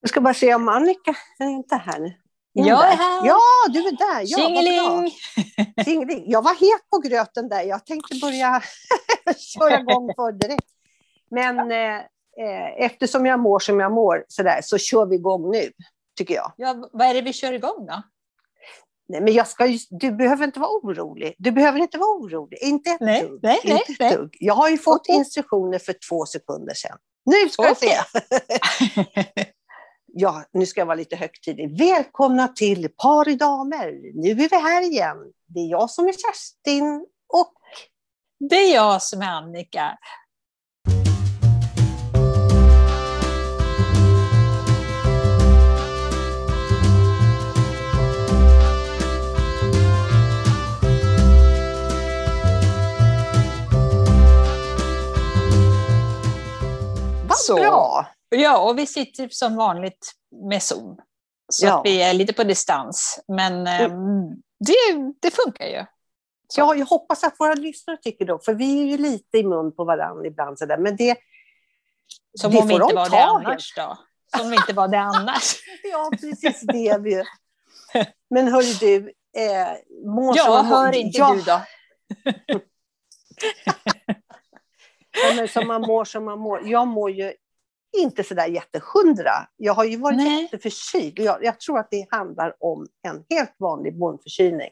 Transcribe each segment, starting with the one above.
Jag ska bara se om Annika är inte här nu. Jag är här. Ja, du är där. Ja, Tjingeling! Tjingeling. Jag var het på gröten där. Jag tänkte börja köra igång för direkt. Men eh, eh, eftersom jag mår som jag mår så, där, så kör vi igång nu, tycker jag. Ja, vad är det vi kör igång då? Nej, men jag ska ju, du behöver inte vara orolig. Du behöver inte vara orolig. Inte ett Nej, dugg. nej, nej, inte ett nej. dugg. Jag har ju fått instruktioner för två sekunder sedan. Nu ska vi Okej. se. Ja, nu ska jag vara lite högtidlig. Välkomna till Par i damer. Nu är vi här igen. Det är jag som är Kerstin och Det är jag som är Annika. Så. bra. Ja, och vi sitter som vanligt med Zoom. Så Ja. att vi är lite på distans. Men eh, det, det funkar ju. Så. Ja, jag hoppas att våra lyssnare tycker det, för vi är ju lite i mun på varandra ibland. Så där. Men det, Som det om vi inte de var det annars då. Som om vi inte var det annars. Ja, precis det är vi. Men hörru du, eh, Ja, hör inte ja, du då? men som man mår som man mår. Jag mår ju inte sådär jättehundra. Jag har ju varit Nej. jätteförkyld. Jag, jag tror att det handlar om en helt vanlig munförkylning.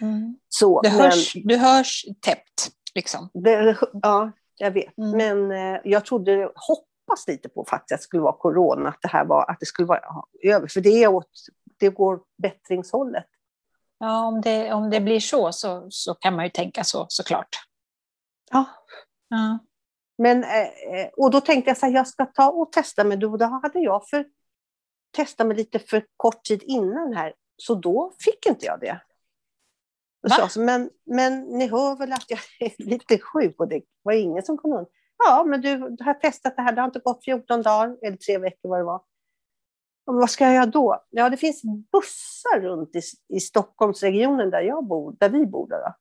Mm. Så, Du, men- hörs, du hörs täppt, liksom. Det, ja, jag vet. Mm. Men eh, jag trodde, hoppas lite på faktiskt att det skulle vara corona, att det här var, att det skulle vara över. För det, är åt, det går bättringshållet. Ja, om det, om det blir så, så så kan man ju tänka så såklart. Ja. Ja. Men, eh, eh, och då tänkte jag så här, jag ska ta och testa mig. Då, hade jag för, testat mig lite för kort tid innan här, så då fick inte jag det. Så, men, men ni hör väl att jag är lite sjuk och det var ingen som kom undan. Ja, men du, du har testat det här, det har inte gått 14 dagar eller tre veckor vad det var. Men vad ska jag göra då? Ja, det finns bussar runt i, i Stockholmsregionen där jag bor, där vi bor. Då.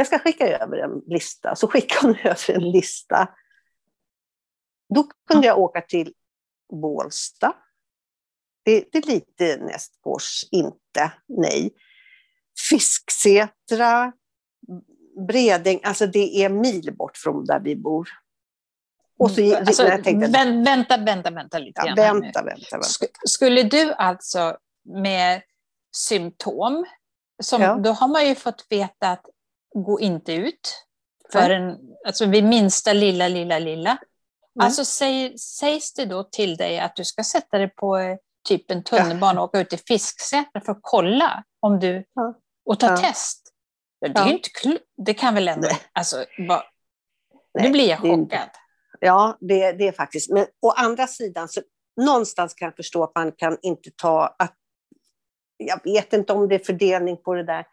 Jag ska skicka över en lista. Så skickade hon över en lista. Då kunde jag åka till Bålsta. Det, det är lite nästgårds, inte, nej. Fisksätra, Bredäng, alltså det är mil bort från där vi bor. Och så, Alltså, när jag tänkte, vän- vänta, vänta, vänta lite ja, grann. vänta, vänta, vänta. Sk- Skulle du alltså med symptom, som, Ja. då har man ju fått veta att gå inte ut förrän, alltså vid minsta lilla, lilla, lilla. Mm. Alltså säg, sägs det då till dig att du ska sätta dig på eh, typ en tunnelbana och åka ut till Fisksätra för att kolla om du, och ta Ja. test? Det, är ju inte det kan väl ändå, Nej. alltså, bara, nu Nej, blir jag är inte- chockad. Ja, det, det är faktiskt. Men å andra sidan, så någonstans kan jag förstå att man kan inte ta... Att, jag vet inte om det är fördelning på det där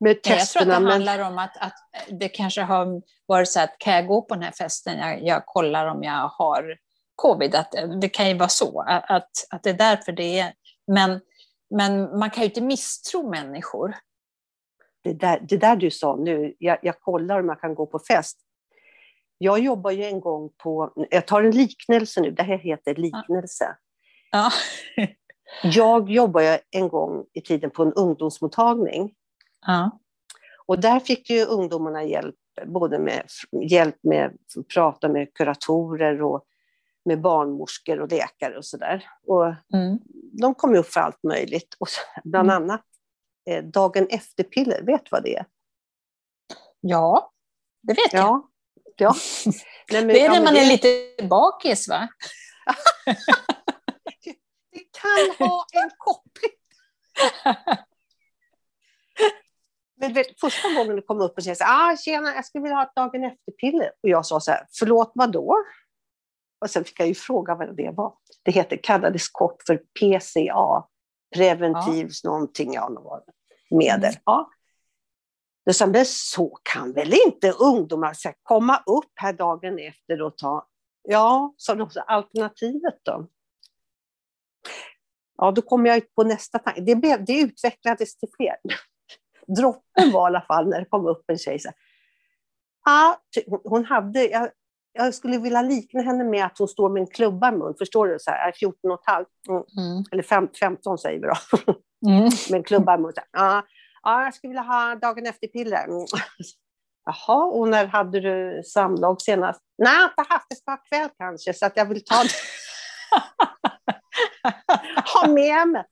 med Nej, jag tror att det testerna. men, handlar om att, att det kanske har varit så att kan jag gå på den här festen, jag, jag kollar om jag har covid. Att, det kan ju vara så, att, att, att det är därför det är. Men, men man kan ju inte misstro människor. det, där, det där du sa nu, jag, jag kollar om jag kan gå på fest. Jag jobbar ju en gång på... Jag tar en liknelse nu, det här heter liknelse. Ja. Jag jobbar en gång i tiden på en ungdomsmottagning. Ja. Och där fick ju ungdomarna hjälp, både med hjälp med att prata med kuratorer och med barnmorskor och läkare och sådär. Och Mm. de kom upp för allt möjligt. Och bland Mm. annat eh, dagen efter-piller, vet du vad det är? ja, det vet jag. Ja. ja. Nej, men- Det är ja, när men man det- är lite bakis, va? Det kan ha en koppling. Men vet, första gången du kom upp och sa ah, tjena, jag skulle vilja ha ett dagen efter-piller. Och jag sa så här, förlåt, vad då? Och sen fick jag ju fråga vad det var. Det heter, kallades kort för PCA, preventiv någonting, ja, något medel. Mm. Ja. Då sa men så kan väl inte ungdomar så här, komma upp här dagen efter och ta... Ja, sa de, så alternativet då? Ja, då kom jag ut på nästa tanke. Det, blev, det utvecklades till fler. Droppen var i alla fall när det kom upp en tjej så här, ty- hon- hade, jag, jag skulle vilja likna henne med att hon står med en klubba i mun. Förstår du? Så här, 14 och ett halvt. Mm. Mm. Eller fem, 15 säger vi då. Mm. med en klubba i mun. Ja, ja, jag skulle vilja ha dagen efter-piller. Mm. Jaha, och när hade du samlag senast? Nej, jag har inte haft det så kväll kanske, så att jag vill ta det. ha med mig.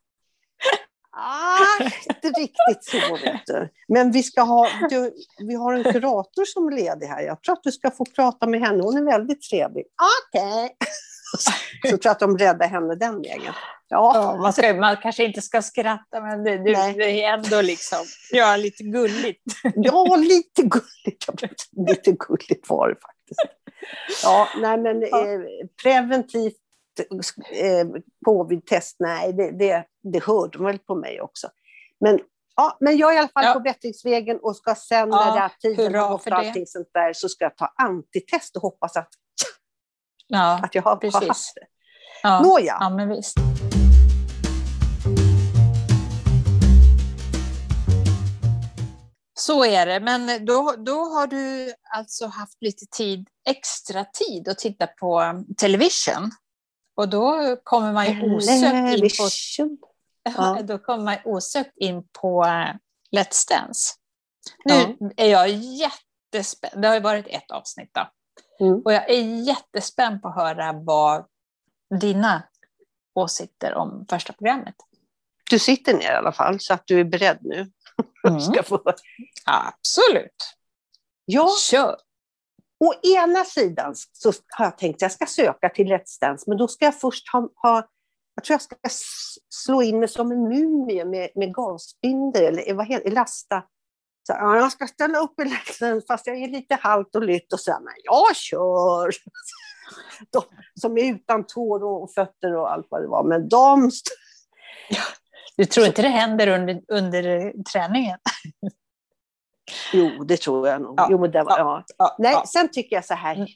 Ah, inte riktigt så, vet du. Men vi, ska ha, du, vi har en kurator som är ledig här. Jag tror att du ska få prata med henne. Hon är väldigt trevlig. Okej. Så tror jag att de räddar henne den vägen. Ja, Ja, man, ska, man kanske inte ska skratta, men det, det, är ändå liksom, ja, lite gulligt. ja lite gulligt. Lite gulligt var det faktiskt. Ja, nej men Ja. eh, preventivt eh, covid-test, nej, det, det, det hör de väl på mig också. Men, ja, men jag är i alla fall Ja. på bättringsvägen och ska sen Ja, när det är tiden har gått allting sånt där så ska jag ta antitest och hoppas att, Ja, att jag har, har Precis. haft det. ja. Nåja, ja men visst. Så är det, men då, då har du alltså haft lite tid, extra tid att titta på um, television. Och då kommer man ju osökt in på. Ja. då kommer man osökt in på uh, Let's Dance. Ja. Nu är jag jättespänd. Det har ju varit ett avsnitt då. Mm. Och jag är jättespänd på att höra vad dina åsikter om första programmet. Du sitter ner i alla fall, så att du är beredd nu. Mm. Ska få. Absolut. Ja, Kör. Å ena sidan så har jag tänkt att jag ska söka till Let's Dance, men då ska jag först ha, ha jag tror jag ska slå in mig som en mumie med, med gasbindel eller vad heter lasta. Så, ja, jag ska ställa upp i Let's Dance fast jag är lite halt och lytt och så, men jag kör! De, som är utan tår och fötter och allt vad det var, men de... st- Du tror inte det händer under, under träningen? Jo, det tror jag nog. Ja, Jo, men det var, ja, ja. Nej, sen tycker jag så här. Mm.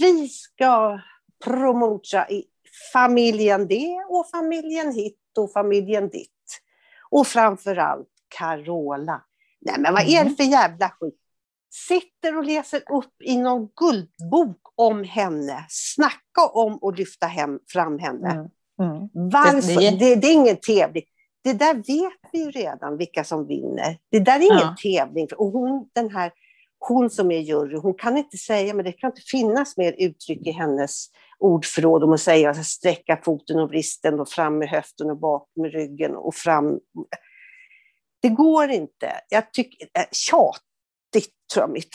Vi ska promota i familjen det och familjen hit och familjen ditt. Och framförallt Carola. Nej, men vad är det Mm. för jävla skit? Sitter och läser upp i någon guldbok om henne. Snacka om att lyfta hem, fram henne. Mm. Mm. Varför? Det- det, är ingen tävling. Det där vet vi ju redan, vilka som vinner. Det där är ingen Ja. tävling. Och hon, den här, hon som är jury, hon kan inte säga, men det kan inte finnas mer uttryck i hennes ordförråd om att säga att sträcka foten och vristen och fram med höften och bak med ryggen och fram. Det går inte. Jag tycker, äh, tjatigt tror jag mitt.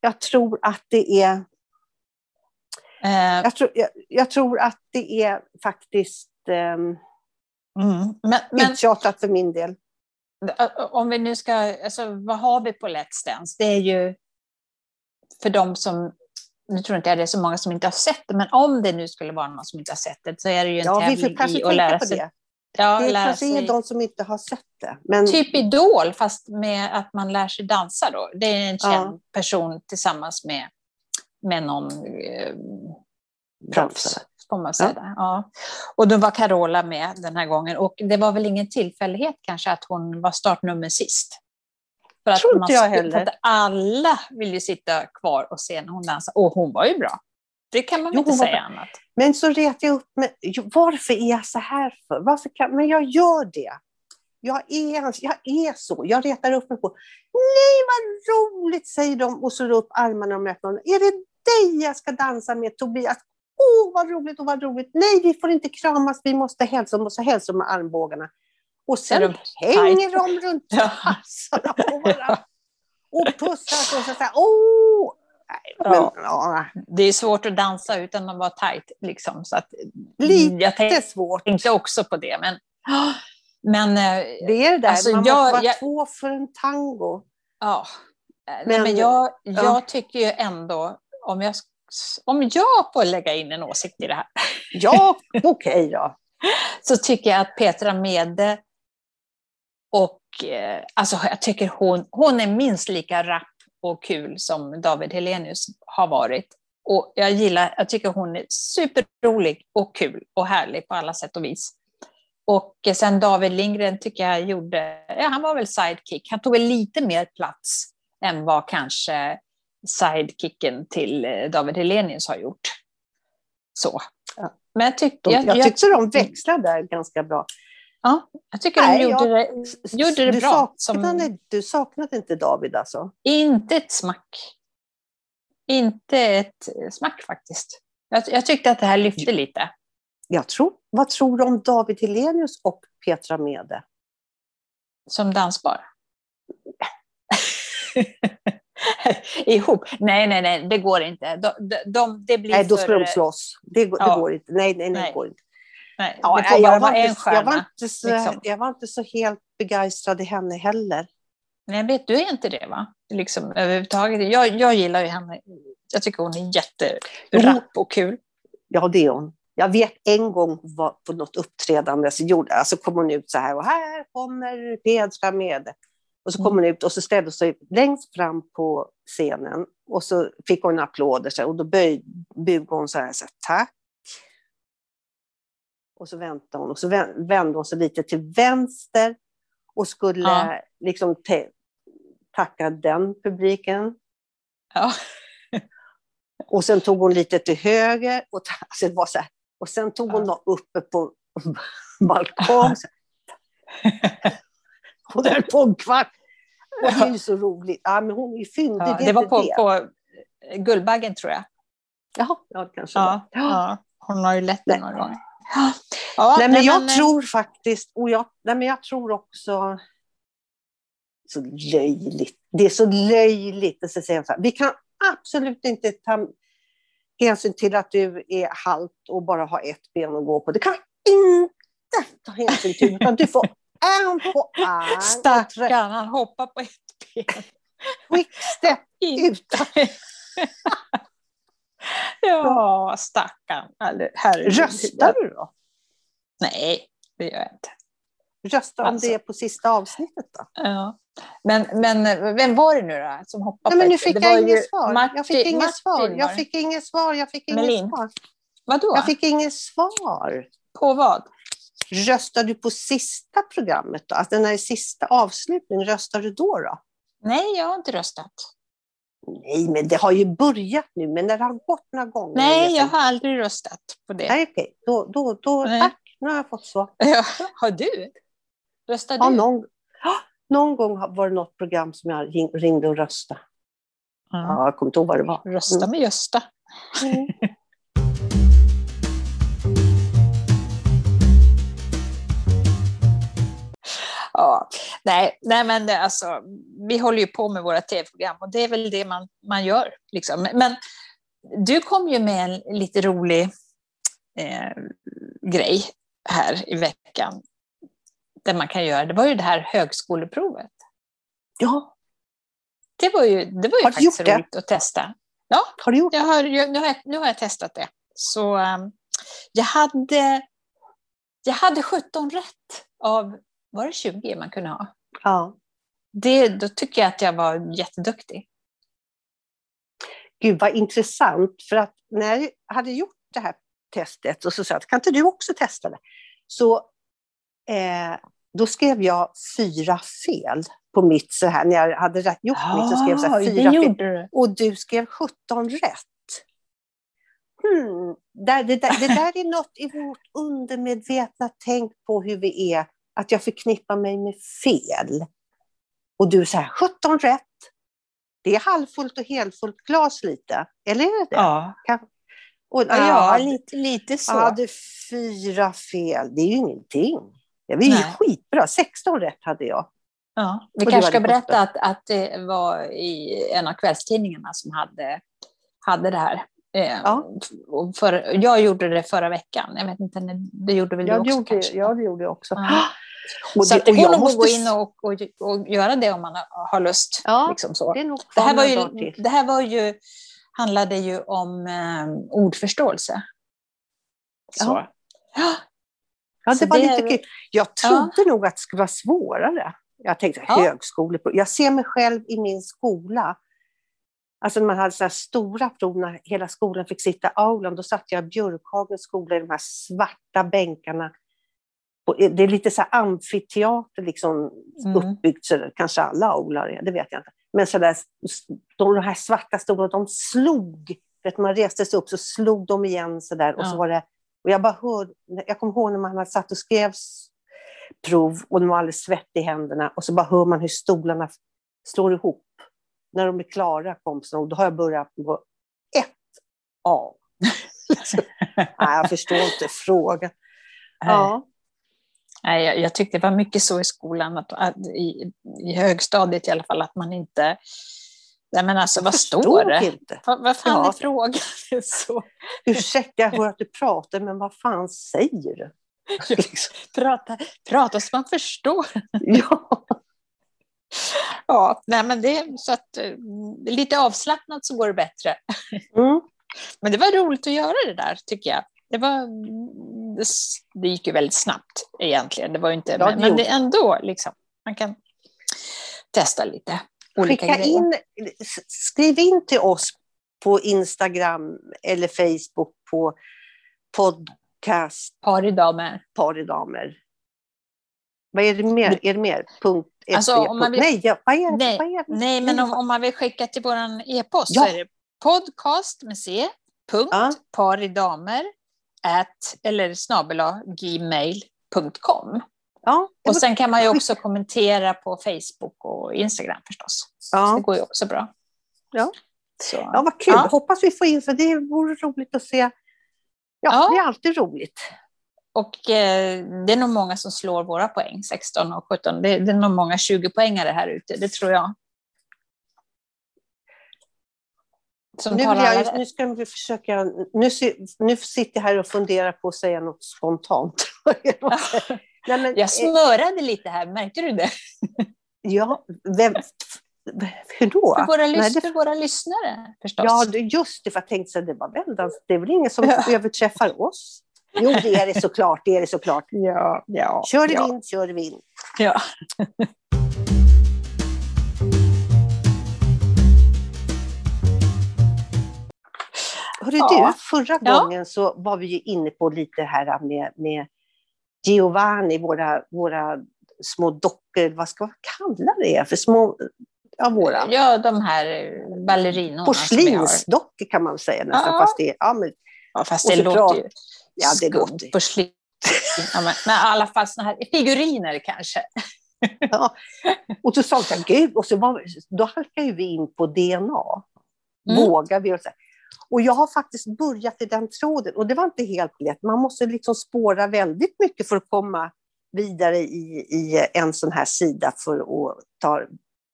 Jag tror att det är Eh, jag tror, jag, jag tror att det är faktiskt um, mm. Men, men uttjatat för min del. om vi nu ska, alltså, vad har vi på Let's Dance? Det är ju för de som, nu tror inte jag det är så många som inte har sett det, men om det nu skulle vara någon som inte har sett det så är det ju en Ja, tävling i att lära sig. det. Ja, Det kanske sig är de som inte har sett det. Men Typ Idol, fast med att man lär sig dansa då. Det är en känd Ja. person tillsammans med, med någon eh, proffs. Får man säga. Ja. Ja. Och då var Carola med den här gången. Och det var väl ingen tillfällighet kanske att hon var startnummer sist. För att, man, jag heller. för att alla vill ju sitta kvar och se när hon dansar. Och hon var ju bra. Det kan man Jo, inte säga annat. Men så retar jag upp mig. Varför är jag så här för? Varför kan, men jag gör det. Jag är, jag är så. Jag retar upp mig på. Nej, vad roligt, säger de och slår upp armarna och öppnar. Är det dig jag ska dansa med, Tobias? Åh, vad roligt och vad roligt. Nej, vi får inte kramas. Vi måste hälsa. De måste hälsa med armbågarna. Och sen de hänger de runt halsarna på varandra. Och pussas och så säger åh! Nej, men, Ja. ja, Det är svårt att dansa utan att vara tajt. Liksom, så att, Lite jag tänkte svårt. tänkte också på det. Men, men eh, Det är det där, Alltså, man måste jag- vara jag- två för en tango. ja. Men, Men- men jag, ja. jag tycker ju ändå, om jag, om jag får lägga in en åsikt i det här, Ja, okej då. så tycker jag att Petra Mede och eh, alltså jag tycker hon, hon är minst lika rapp och kul som David Helenius har varit. Och jag gillar, jag tycker hon är superrolig och kul och härlig på alla sätt och vis. Och sen David Lindgren tycker jag gjorde, ja han var väl sidekick, han tog väl lite mer plats än vad kanske sidekicken till eh, David Helenius har gjort. Så. Ja. Men jag, tyck, De, jag, jag jag, tyckte de växlade där ganska bra. ja, jag tycker Nej, de gjorde jag- det, gjorde det du bra. Saknade, Som, Du saknade inte David alltså? inte ett smack. Inte ett smack faktiskt. Jag, jag tyckte att det här lyfte lite. Jag tror, vad tror du om David Helenius och Petra Mede? Som dansbar. Ihop? Nej, nej, nej, det går inte. De, de, de, det blir Nej, då för... ska de slåss. Det, Ja. det går inte. Nej, nej, nej, Nej. det går inte. Nej, Ja, jag, var inte, jag, var stjärna. inte så, liksom. jag var inte så helt begeistrad i henne heller. Nej, vet du inte det va? Liksom, överhuvudtaget. Jag, jag gillar ju henne. Jag tycker hon är jätterapp och kul. Ja, det är hon. Jag vet en gång var på något uppträdande så gjorde, alltså kom hon ut så här och här kommer Petra med. Och så kom hon ut och så ställde sig längst fram på scenen och så fick hon applåder så här, och då böj, bugade hon så här, så här tack. Och så väntade hon och så vän- vände hon sig lite till vänster och skulle Ja. liksom tacka den publiken. Ja. Och sen tog hon lite till höger. Och, alltså det var så här. och sen tog hon Ja. uppe på balkong. så. Hon höll på en kvart. Och det är ju så roligt. Ja, men hon är ju fyndig. Ja, det, det var på, det. på Guldbaggen tror jag. Jaha, ja, det kanske Ja, var. ja. Hon har ju lett Nej. den några gånger. Ja. Nej, men jag eh, tror faktiskt, och jag, nej, men jag tror också, så löjligt, det är så löjligt att säga så här, vi kan absolut inte ta hänsyn till att du är halt och bara har ett ben att gå på. Det kan vi inte ta hänsyn till, utan du får en på arm, Stackarn, han hoppar på ett ben. quickstep utan Ja, stackarn. Herregud. Röstar du då? Nej, det gör jag inte. Rösta om Alltså. det är på sista avsnittet då. Ja. Men, men vem var det nu då som hoppade Nej, men nu fick jag ju inget svar. Jag fick inget svar. var Jag fick inget svar. Jag fick inget Melin. svar. Vadå? Jag fick inget svar. På vad? Röstar du på sista programmet då? Alltså när det är sista avslutningen, röstar du då? då? Nej, jag har inte röstat. Nej, men det har ju börjat nu, men när det har gått några gånger. Nej, jag har aldrig röstat på det. Nej, okej. Då, då, då, Nej. tack. Nu har jag fått svar. Ja, har du? Röstar du? Ja, någon, någon gång var det något program som jag ring- ringde och röstade. Ja. Ja, jag kommer inte ihåg vad det var. Rösta med Gösta. Mm. Ja, nej, nej, men det, alltså, vi håller ju på med våra tv-program och det är väl det man, man gör. Liksom. Men, du kom ju med en lite rolig eh, grej här i veckan. Där man kan göra, det var ju det här högskoleprovet. Ja, Det var ju, det var ju Har faktiskt gjort det? roligt att testa. Ja, har du gjort jag har, jag, nu, har jag, nu har jag testat det. Så um, jag, hade, jag hade 17 rätt av, var det 20 man kunde ha? Ja. Det, då tycker jag att jag var jätteduktig. Gud vad intressant, för att när jag hade gjort det här testet och så sa jag, kan inte du också testa det? Så eh, då skrev jag fyra fel på mitt så här, när jag hade rätt, gjort mitt så skrev jag så här, Ah, fyra det fel. du. Och du skrev 17 rätt. Hmm. Där, det, där, det där är något i vårt undermedvetna tänk på hur vi är, att jag förknippar mig med fel. Och du säger 17 rätt. Det är halvfullt och helfullt glas lite, eller är det det? Ja, Och, ja, ja lite, lite så. jag hade fyra fel, det är ju ingenting. Det var ju Nej. skitbra, 16 rätt hade jag. Ja, vi kanske ska berätta att, att det var i en av kvällstidningarna som hade, hade det här. Eh, Ja. för, jag gjorde det förra veckan. Jag vet inte, det gjorde väl du Jag också gjorde, kanske? ja, det gjorde jag också. Ja. Och så det- att det går nog att gå in och, och, och göra det om man har, lust. Ja, liksom så. Det Det här, var ju, det här var ju, handlade ju om eh, ordförståelse. Så. Ja. Ja. Ja, Så det var det- lite kul. Jag trodde nog att det skulle vara svårare. Jag tänkte Ja. högskoleprov. Jag ser mig själv i min skola. Alltså när man hade så här stora prov när hela skolan fick sitta i aulan, då satt jag i Björkhagens skola i de här svarta bänkarna. Och Det är lite så här amfiteater liksom Mm. uppbyggt, så det kanske alla aular är, det vet jag inte. med sådär, de här svarta stolarna, de slog. Vet, man reste sig upp så slog de igen sådär. Och, så Ja. var det, och jag bara hörde, jag kommer ihåg när man hade satt och skrev prov och de var alldeles svettiga i händerna och så bara hör man hur stolarna slår ihop. När de är klara, kompisarna, och då har jag börjat på ett A. Nej, jag förstår inte frågan. Ja. Nej, jag, jag tyckte det var mycket så i skolan, att, att i, i högstadiet i alla fall, att man inte... Nej, men alltså, vad står det? inte. Vad, vad fan Ja. är frågan? så, Ursäkta, jag hör att du pratar, men vad fan säger du? Prata, prata så man förstår. Ja. Ja, nej, men det, så att, eh, lite avslappnat så går det bättre. Mm. Men det var roligt att göra det där, tycker jag. Det, var, det, gick ju väldigt snabbt egentligen. Det var inte, Ja, men, det men det ändå liksom, man kan testa lite olika Skicka grejer. in, skriv in till oss på Instagram eller Facebook på podcast Par idag med. Paridamer. Vad är det mer? Är det mer? Punkt Alltså, om man vill- Nej, ja, vad är det? Nej, vad är det? Nej, men om, om man vill skicka till vår e-post Ja. så är det podcast med C, punkt, Ja. paridamer, at, eller snabel gmail.com. Ja, Och sen kan man ju också kommentera på Facebook och Instagram förstås. Så det ja. går ju också bra. Ja. Så. ja, vad kul. Ja. Hoppas vi får in, för det vore roligt att se. Ja, Ja. det är alltid roligt. Och eh, det är nog många som slår våra poäng, 16 och 17. Det, det är nog många 20-poängare här ute, det tror jag. Som Nu, vill jag, nu ska vi försöka, nu, nu sitter jag här och funderar på att säga något spontant. Nej, men, Jag eh, smörade lite här, märkte du det? ja, vem, hur då? För våra, Nej, det- för våra lyssnare förstås. Ja, just det, för jag tänkte att det var väldans. Det är väl ingen som överträffar oss? Jo, det är det såklart. Det är det såklart. ja, ja, Kör i ja, vind, kör i vind. ja. Hörru Ja. du, förra gången så var vi ju inne på lite här med, med Giovanni, våra, våra små dockor. Vad ska man kalla det för? Små, ja, våra. ja, de här ballerinorna. Porslinsdockor kan man säga nästan. Ja. Fast det, ja, men, Ja, fast det låter ju ja, det låter Porslin. Ja, men, men i alla fall såna här figuriner kanske. ja. Och så sa här, gud, och så var, då halkade ju vi in på DNA. Mm. Vågar vi? Och, så och jag har faktiskt börjat i den tråden och det var inte helt lätt. Man måste liksom spåra väldigt mycket för att komma vidare i, i en sån här sida för att ta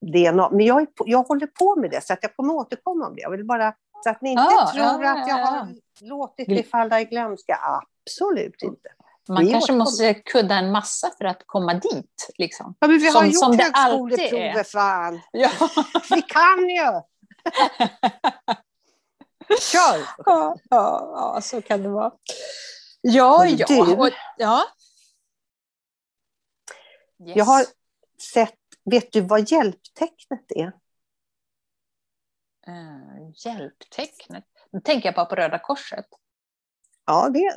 DNA. Men jag, jag håller på med det så att jag kommer återkomma om det. Jag vill bara så att ni inte Ja, tror ja, att jag ja. har låtit det falla i glömska. Absolut inte. Man kanske måste kudda en massa för att komma dit. Liksom. Ja, men vi har Som- gjort som är. fan. Ja. Vi kan ju! Kör! Ja, ja, ja, så kan det vara. Ja, ja. Och, ja. Yes. Jag har sett, vet du vad hjälptecknet är? Eh, hjälptecknet. Nu tänker jag bara på Röda Korset. Ja, det,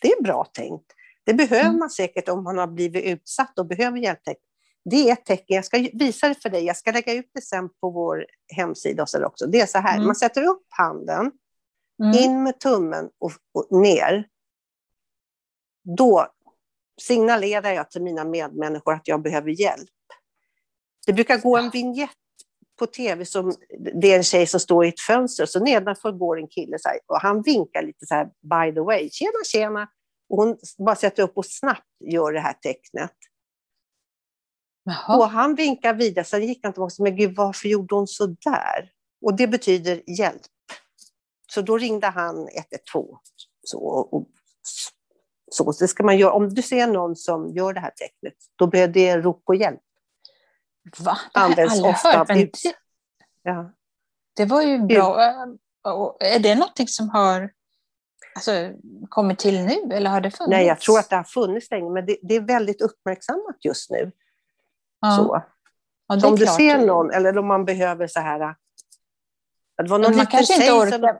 det är bra tänkt. Det behöver Mm. man säkert om man har blivit utsatt och behöver hjälptecken. Det är ett tecken, jag ska visa det för dig, jag ska lägga ut det sen på vår hemsida och så också. Det är så här, Mm. man sätter upp handen, Mm. in med tummen och, och ner. Då signalerar jag till mina medmänniskor att jag behöver hjälp. Det brukar gå en vignett på tv som det är en tjej som står i ett fönster så nedanför går en kille här, och han vinkar lite så här by the way, tjena tjena. Och hon bara sätter upp och snabbt gör det här tecknet. Jaha. Och han vinkar vidare, så gick han tillbaka, men gud varför gjorde hon så där? Och det betyder hjälp. Så då ringde han 112. Så, och, så, så det ska man göra. Om du ser någon som gör det här tecknet, då behöver det rop på hjälp. Va? Det har jag aldrig ofta hört. Men det, Ja. det var ju bra. Är det någonting som har alltså, kommit till nu eller har det funnits? Nej, jag tror att det har funnits länge, men det, det är väldigt uppmärksammat just nu. ja. Så. Ja, Så om du ser någon, eller om man behöver så här... Det var någon man kanske, inte orkar, som...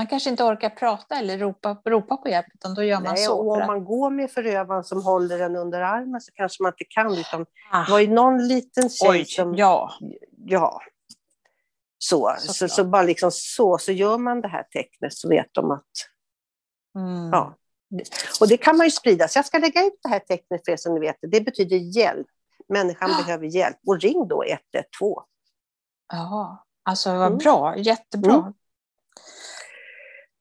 man kanske inte orkar prata eller ropa, ropa på hjälp, utan då gör man Nej, så. och om att- man går med förövaren som håller den under armen så kanske man inte kan. Utan Ah, det var ju någon liten tjej Oj, som... ja. Ja, Så, så, så, bara liksom så, så gör man det här tecknet så vet de att... Mm. Ja. Och det kan man ju sprida. Så jag ska lägga ut det här tecknet för er som ni vet. Det betyder hjälp. Människan behöver hjälp. Och ring då 112. Ja, alltså vad Mm. bra. Jättebra. Mm.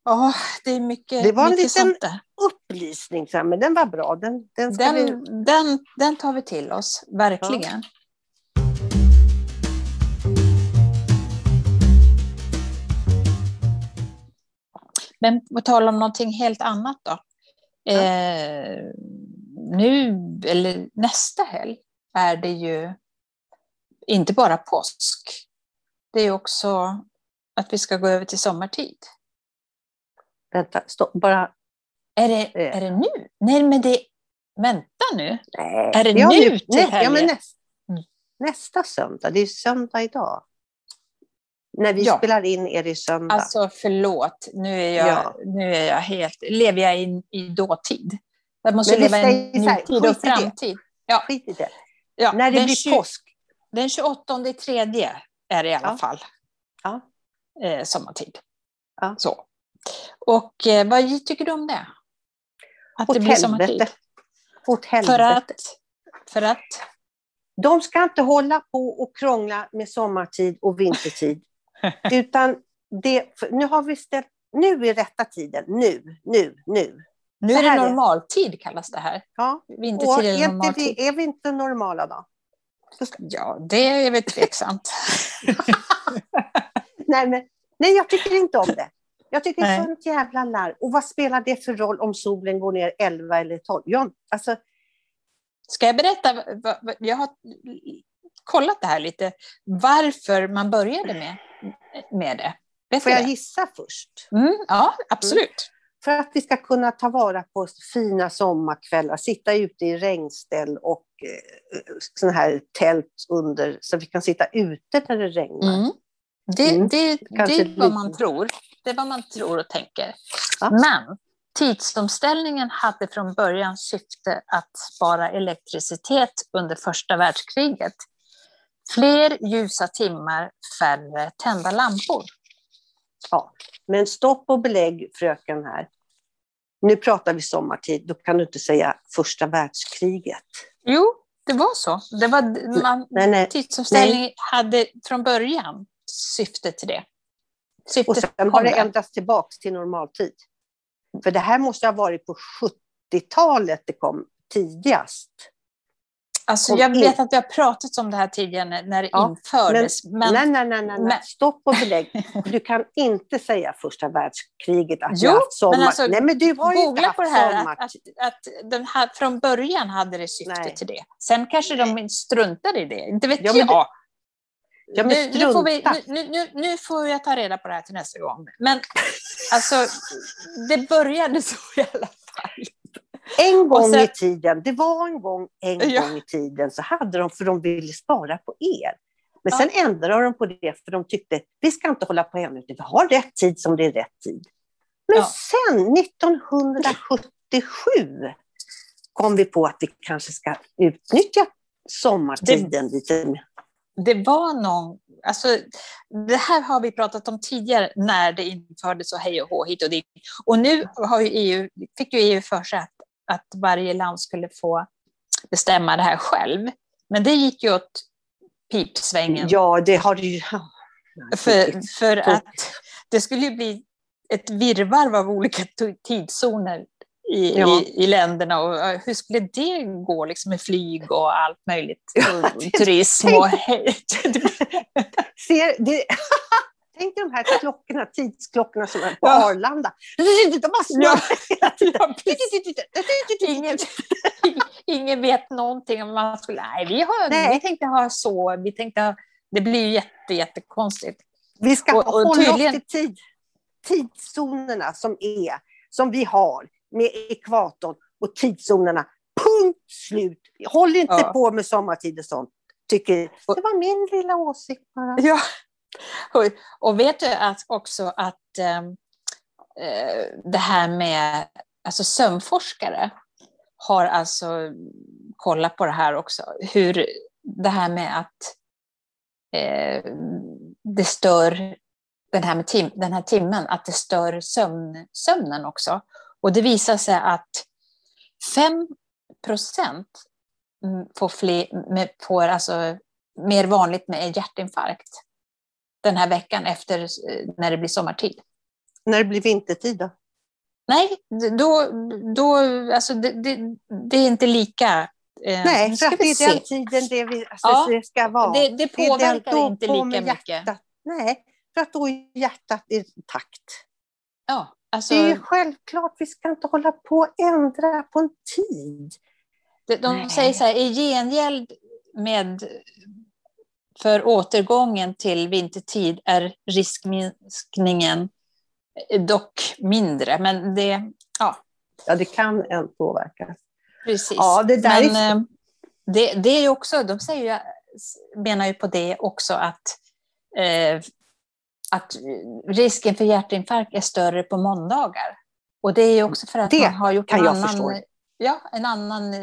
Ja, det är mycket, Det var en mycket liten-. Upplysning, men den var bra. Den, den ska vi... Den, den, den tar vi till oss, verkligen. Men på tal om någonting helt annat då. Eh, nu, eller nästa helg, är det ju inte bara påsk. Det är också att vi ska gå över till sommartid. Vänta, stopp, bara... Är det, Eh. är det nu? Nej, men det... Vänta nu. Nej. Är det Ja, nu nu- till nä, Ja, helgen? men näst, Mm. nästa söndag. Det är söndag idag. När vi Ja. spelar in är det söndag. Alltså förlåt, nu är jag, Ja. nu är jag helt... Lever jag i, i dåtid? Jag måste leva i nutid och framtid. Ja, Skit i det. ja, När det den, blir tju- påsk. den 28 i tredje är det i alla Ja. fall Ja. eh, sommartid. Ja. Så. Och eh, vad tycker du om det? Att Åt det blir helvete. Åt helvete. För att, för att... De ska inte hålla på och krångla med sommartid och vintertid. utan det, nu har vi ställt, nu är rätta tiden, nu, nu, nu. Nu är det normaltid kallas det här. Ja. Och Vintertid är är, normaltid. vi, är vi inte normala då? Ja, det är väl tveksamt. Nej, men, nej, jag tycker inte om det. Jag tycker det är Nej. sånt jävla larv. Och vad spelar det för roll om solen går ner 11 eller 12? Jag, alltså, Ska jag berätta? Jag har kollat det här lite. Varför man började med, med det. Vet får jag det? gissa först? Mm, ja, absolut. För att vi ska kunna ta vara på fina sommarkvällar, sitta ute i regnställ och eh, sån här tält under, så vi kan sitta ute när det regnar. Mm. Det, Mm. det, det är vad man tror. Det är vad man tror och tänker. Ja. Men tidsomställningen hade från början syfte att spara elektricitet under första världskriget. Fler ljusa timmar, färre tända lampor. Ja. Men stopp och belägg, fröken här. Nu pratar vi sommartid, då kan du inte säga första världskriget. Jo, det var så. Det var, man, Nej, nej. tidsomställning hade från början syfte till det. Syftet Och sen har det ändrats tillbaks till normaltid. För det här måste ha varit på 70-talet det kom tidigast. Alltså, jag vet att vi har pratat om det här tidigare när, det Ja, infördes. Men, nej, nej, nej, nej, nej. men- stopp och belägg. Du kan inte säga första världskriget att Jo, haft sommar. men alltså, nej, men du har ju inte haft på det här, sommar. att, att, den här, från början hade det syfte Nej. till det. Sen kanske de struntade i det, inte vet Ja, men jag. Det- Ja, nu, nu, får vi, nu, nu, nu får jag ta reda på det här till nästa gång. Men alltså, det började så i alla fall. En gång sen- i tiden, det var en gång, en Ja. gång i tiden, så hade de, för de ville spara på el. Men Ja. sen ändrade de på det, för de tyckte, vi ska inte hålla på ännu, vi har rätt tid som det är rätt tid. Men Ja. sen, 1977, kom vi på att vi kanske ska utnyttja sommartiden lite mer. Det var någon... Alltså, det här har vi pratat om tidigare när det infördes och hej och hå hit och dit. Och nu har ju EU, fick ju EU för sig att, att varje land skulle få bestämma det här själv. Men det gick ju åt pipsvängen. Ja, det har du ju... För, för att det skulle ju bli ett virrvarr av olika tidszoner i, Ja. i, i länderna. Och hur skulle det gå liksom, med flyg och allt möjligt? Ja, Och det- turism och hej. Ser, det, tänk de här klockorna, tidsklockorna som är på Ja. Arlanda. De bara snurrar hela tiden. Ja, ingen, ingen vet någonting om man skulle... Nej, vi, har, Nej. vi tänkte ha så. Vi tänkte ha, det blir ju jätte, jättekonstigt. Vi ska Och- och hålla tydligen- oss till tid, tidszonerna som är, som vi har med ekvatorn och tidszonerna. Punkt slut. Håll inte Ja. på med sommartid och sånt. Tycker, det var min lilla åsikt bara. Ja. Och, vet du att också att eh, det här med alltså sömnforskare har alltså kollat på det här också. Hur det här med att eh, det stör den här, med tim, den här timmen, att det stör sömn, sömnen också. Och det visar sig att 5 procent får, fler, får alltså mer vanligt med hjärtinfarkt den här veckan efter när det blir sommartid. När det blir vintertid då? Nej, då, då, alltså det, det, det är inte lika Eh, Nej, för att det är den tiden det, vi, alltså, ja, det ska vara. Det, det påverkar det inte lika mycket. Nej, för att då är hjärtat i takt. Ja, alltså, det är ju självklart, vi ska inte hålla på och ändra på en tid. De, de säger så här, i gengäld med för återgången till vintertid är riskminskningen dock mindre, men det, ja. Ja, det kan påverkas. Precis. Ja, det där Men, är... Eh, det, det är också, de säger ju, menar ju på det också att, eh, att risken för hjärtinfarkt är större på måndagar. Och det är ju också för att det man har gjort en annan, ja, en annan eh,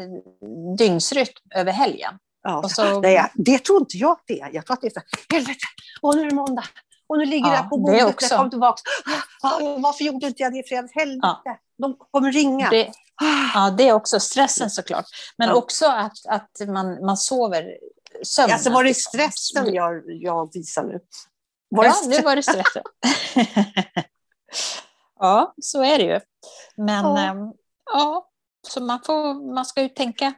dygnsrytm över helgen. Ja, så, det, det tror inte jag det Jag tror att det är så helvete, och nu är det måndag, och nu ligger ja, det på bordet, också. jag kom tillbaka. Ah, ah, varför gjorde inte jag det i fredags? Helvete, ja. de kommer ringa. Det, ja, det är också stressen såklart. Men ja. också att, att man, man sover sömnen. Alltså var det stressen jag, jag visar nu? Var ja, nu var det stressen. ja, så är det ju. Men ja, äm, ja så man, får, man ska ju tänka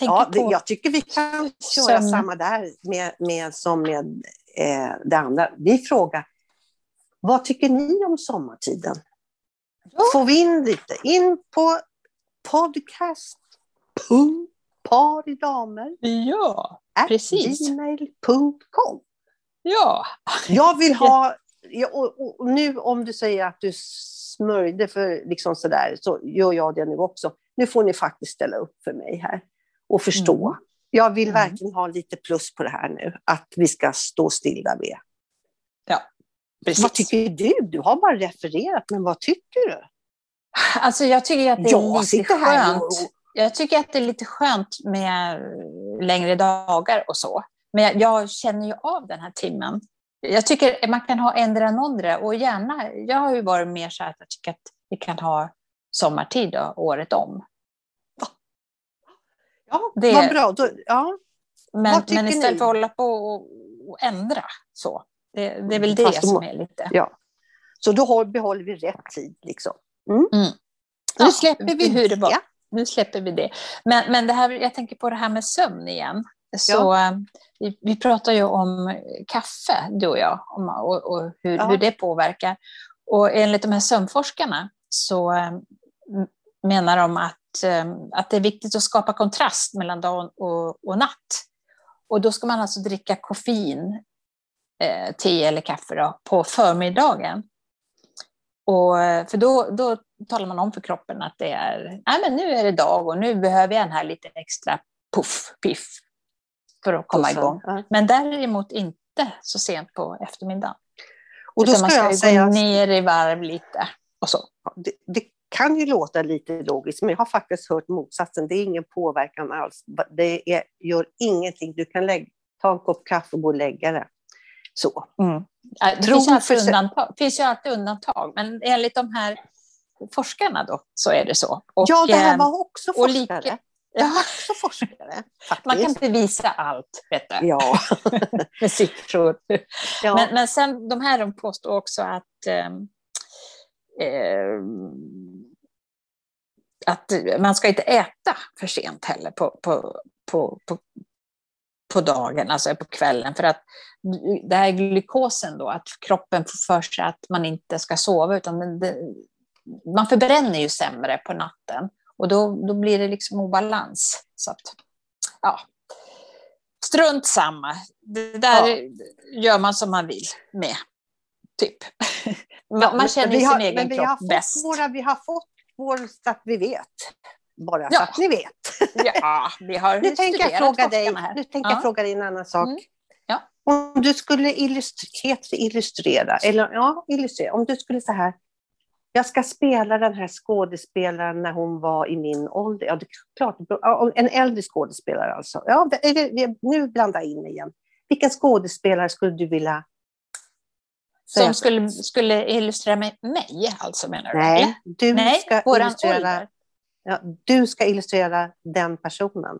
ja, det, jag tycker vi kan köra sömn. samma där med, med, som med eh, det andra. Vi frågar, vad tycker ni om sommartiden? Ja. Får vi in lite? In på podcast.paridamer. Ja, precis. gmail.com. Ja. Jag vill ha, och, och nu om du säger att du smörjde för liksom sådär, så gör jag det nu också. Nu får ni faktiskt ställa upp för mig här och förstå. Mm. Jag vill mm. verkligen ha lite plus på det här nu, att vi ska stå stilla med. Ja, precis. Vad tycker du? Du har bara refererat, men vad tycker du? Alltså jag tycker att det är lite skönt. Och... Jag tycker att det är lite skönt med längre dagar och så. Men jag känner ju av den här timmen. Jag tycker man kan ha ändra nåndre och gärna, jag har ju varit mer så här att jag tycker att vi kan ha sommartid då, året om. Ja, det, vad bra. Då, ja. Men, men istället ni? för att hålla på och, ändra så. Det, det är väl det Fast som är lite... Ja. Så då behåller vi rätt tid liksom. Mm. Mm. Nu släpper vi hur det var. Nu släpper vi det. Men, men det här, jag tänker på det här med sömn igen. Så, ja. Eh, vi, vi pratar ju om kaffe, du och jag, om, och, och hur, ja. hur det påverkar. Och enligt de här sömnforskarna så eh, menar de att, eh, att det är viktigt att skapa kontrast mellan dag och, och natt. Och då ska man alltså dricka koffein, eh, te eller kaffe då, på förmiddagen. Och, för då, då talar man om för kroppen att det är, nej men nu är det dag och nu behöver jag den här lite extra puff, piff för att komma igång. Men däremot inte så sent på eftermiddagen. Och då ska man ska jag säga... gå ner i varv lite och så. Det, det, kan ju låta lite logiskt, men jag har faktiskt hört motsatsen. Det är ingen påverkan alls. Det är, gör ingenting. Du kan lägga, ta en kopp kaffe och gå och lägga det. Så. Mm. Det finns, alltid undantag, finns ju alltid undantag, men enligt de här forskarna då, så är det så. Och, ja, det här eh, var också forskare. Lika, var också forskare. Man kan bevisa allt, vet du. Ja. med siffror. Ja. Men, men sen, de här de påstår också att eh, att man ska inte äta för sent heller på, på, på, på, på dagen, alltså på kvällen. För att det här glykosen då, att kroppen får för sig att man inte ska sova, utan det, man förbränner ju sämre på natten. Och då, då blir det liksom obalans. Så att, ja. Strunt samma. Det där ja. gör man som man vill med. Typ. Man, man känner sin har, egen kropp har bäst. Våra, vi har fått vår så att vi vet. Bara ja. så att ni vet. Ja, vi har nu tänker jag fråga dig, här. Nu tänker ja. jag fråga dig en annan sak. Mm. Ja. Om du skulle illustrera, illustrera, eller ja, illustrera, om du skulle så här, jag ska spela den här skådespelaren när hon var i min ålder. Ja, det är klart, en äldre skådespelare alltså. Ja, nu blandar jag in igen. Vilken skådespelare skulle du vilja Som skulle, skulle illustrera mig, mig alltså menar du? Nej, du, Nej, ska illustrera, ja, du ska illustrera den personen.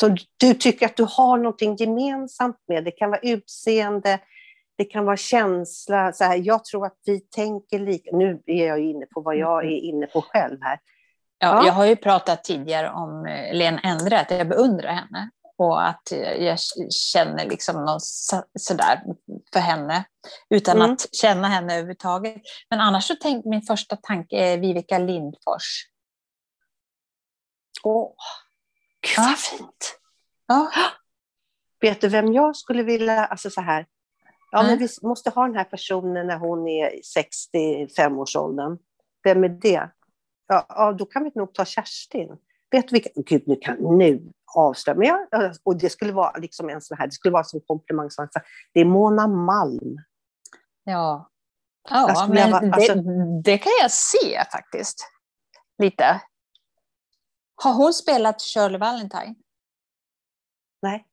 Som du tycker att du har någonting gemensamt med. Det kan vara utseende, det kan vara känsla. Så här, jag tror att vi tänker lika. Nu är jag inne på vad jag är inne på själv här. Ja, Ja. Jag har ju pratat tidigare om eh, Lena Endre, att jag beundrar henne och att eh, jag känner liksom något så- sådär för henne utan Mm. att känna henne överhuvudtaget. Men annars så tänk, min första tanke är Vivica Lindfors. Åh, gud Ja. vad fint. Ja, Vet du vem jag skulle vilja, alltså så här. Ja, men vi måste ha den här personen när hon är i 65-årsåldern. Vem är det? Ja, ja, då kan vi nog ta Kerstin. Vet du vilka? Gud, nu kan nu avslöja. Men jag, och det skulle vara liksom en sån här, det skulle vara som komplimang. Det är Mona Malm. ja. Jag ja men vara- alltså- det, det kan jag se faktiskt. Lite. Har hon spelat Shirley Valentine? Nej,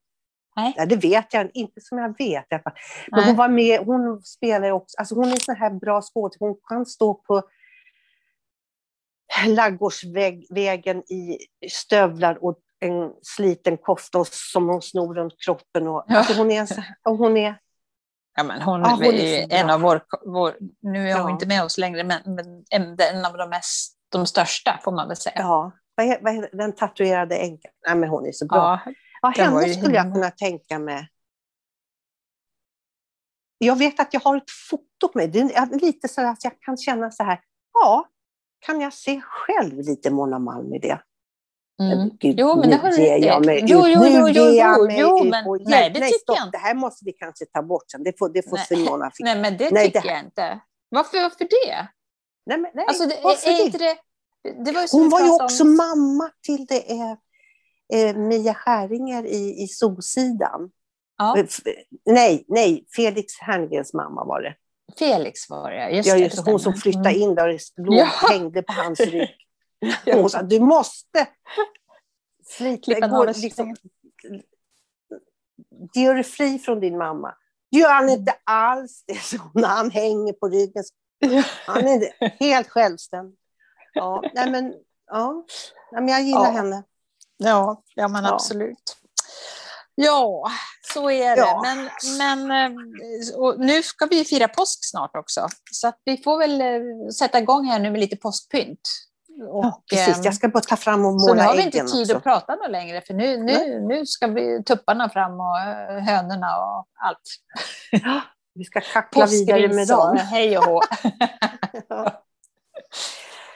Nej. ja, det vet jag inte som jag vet. Men Nej. hon var med, hon spelar också, alltså hon är en sån här bra skådespelare. Hon kan stå på Laggårdsvägen i stövlar och en sliten kofta som hon snor runt kroppen. Och, Ja. alltså hon, är och hon är... Ja, men hon, Ja, hon är är bra. en av vår, vår, nu är hon Ja. inte med oss längre, men, men en, av de, mest, de största får man väl säga. Ja, vad den tatuerade änkan. Nej, men hon är så bra. Ja, Ja, henne skulle jag kunna tänka mig. Jag vet att jag har ett foto på mig. Det är lite så att jag kan känna så här, ja, kan jag se själv lite Mona Malm i det? mm. Gud, Jo, men det har du rätt jag mig Jo, jo, jo, jo, jo, jo, men- på- nej, det tycker stopp. jag inte. Det här måste vi kanske ta bort sen. Det får, det får Nej. Simona fixa. Nej, men det Nej, tycker det- jag inte. Varför, varför det? Nej, men, nej, Alltså, det, är det? inte det, det var ju Hon var ju också om- mamma till det är, eh, Mia Skäringer i, i Solsidan. Ja, Eh, Nej, nej, Felix Herngrens mamma var det. Felix var det, just Ja, det. just det det, hon som stämmer. flyttade Mm. in där och låg, Ja. hängde på hans rygg. Hon sa, du måste slita, Klippa gå, navelsträngen. liksom, gör dig fri från din mamma. Gör han inte alls det, så när han hänger på ryggen. Han är helt självständig. Ja, nej men, ja. Nej, men jag gillar Ja. henne. Ja, ja men Ja. absolut. Ja, så är det. Ja. Men, men eh, nu ska vi fira påsk snart också. Så vi får väl eh, sätta igång här nu med lite påskpynt. Och, Ja, precis, ehm, jag ska bara ta fram och Så nu måla har vi inte äggen tid också. att prata något längre för nu, nu, nu ska vi tupparna fram och eh, hönorna och allt. Vi ska kackla vidare med dem. hej och hå. Ja.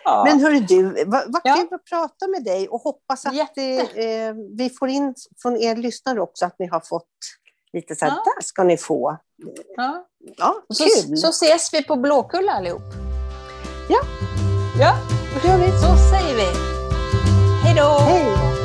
Ja. Men hörru du, vad, vad Ja. kul att prata med dig och hoppas att Jätte. eh, vi får in från er lyssnare också att ni har fått lite så här, Ja. där ska ni få. ja. Ja, så, kul. så ses vi på Blåkulla allihop. Ja. Ja, gör vi. så säger vi. Hej då! Hej!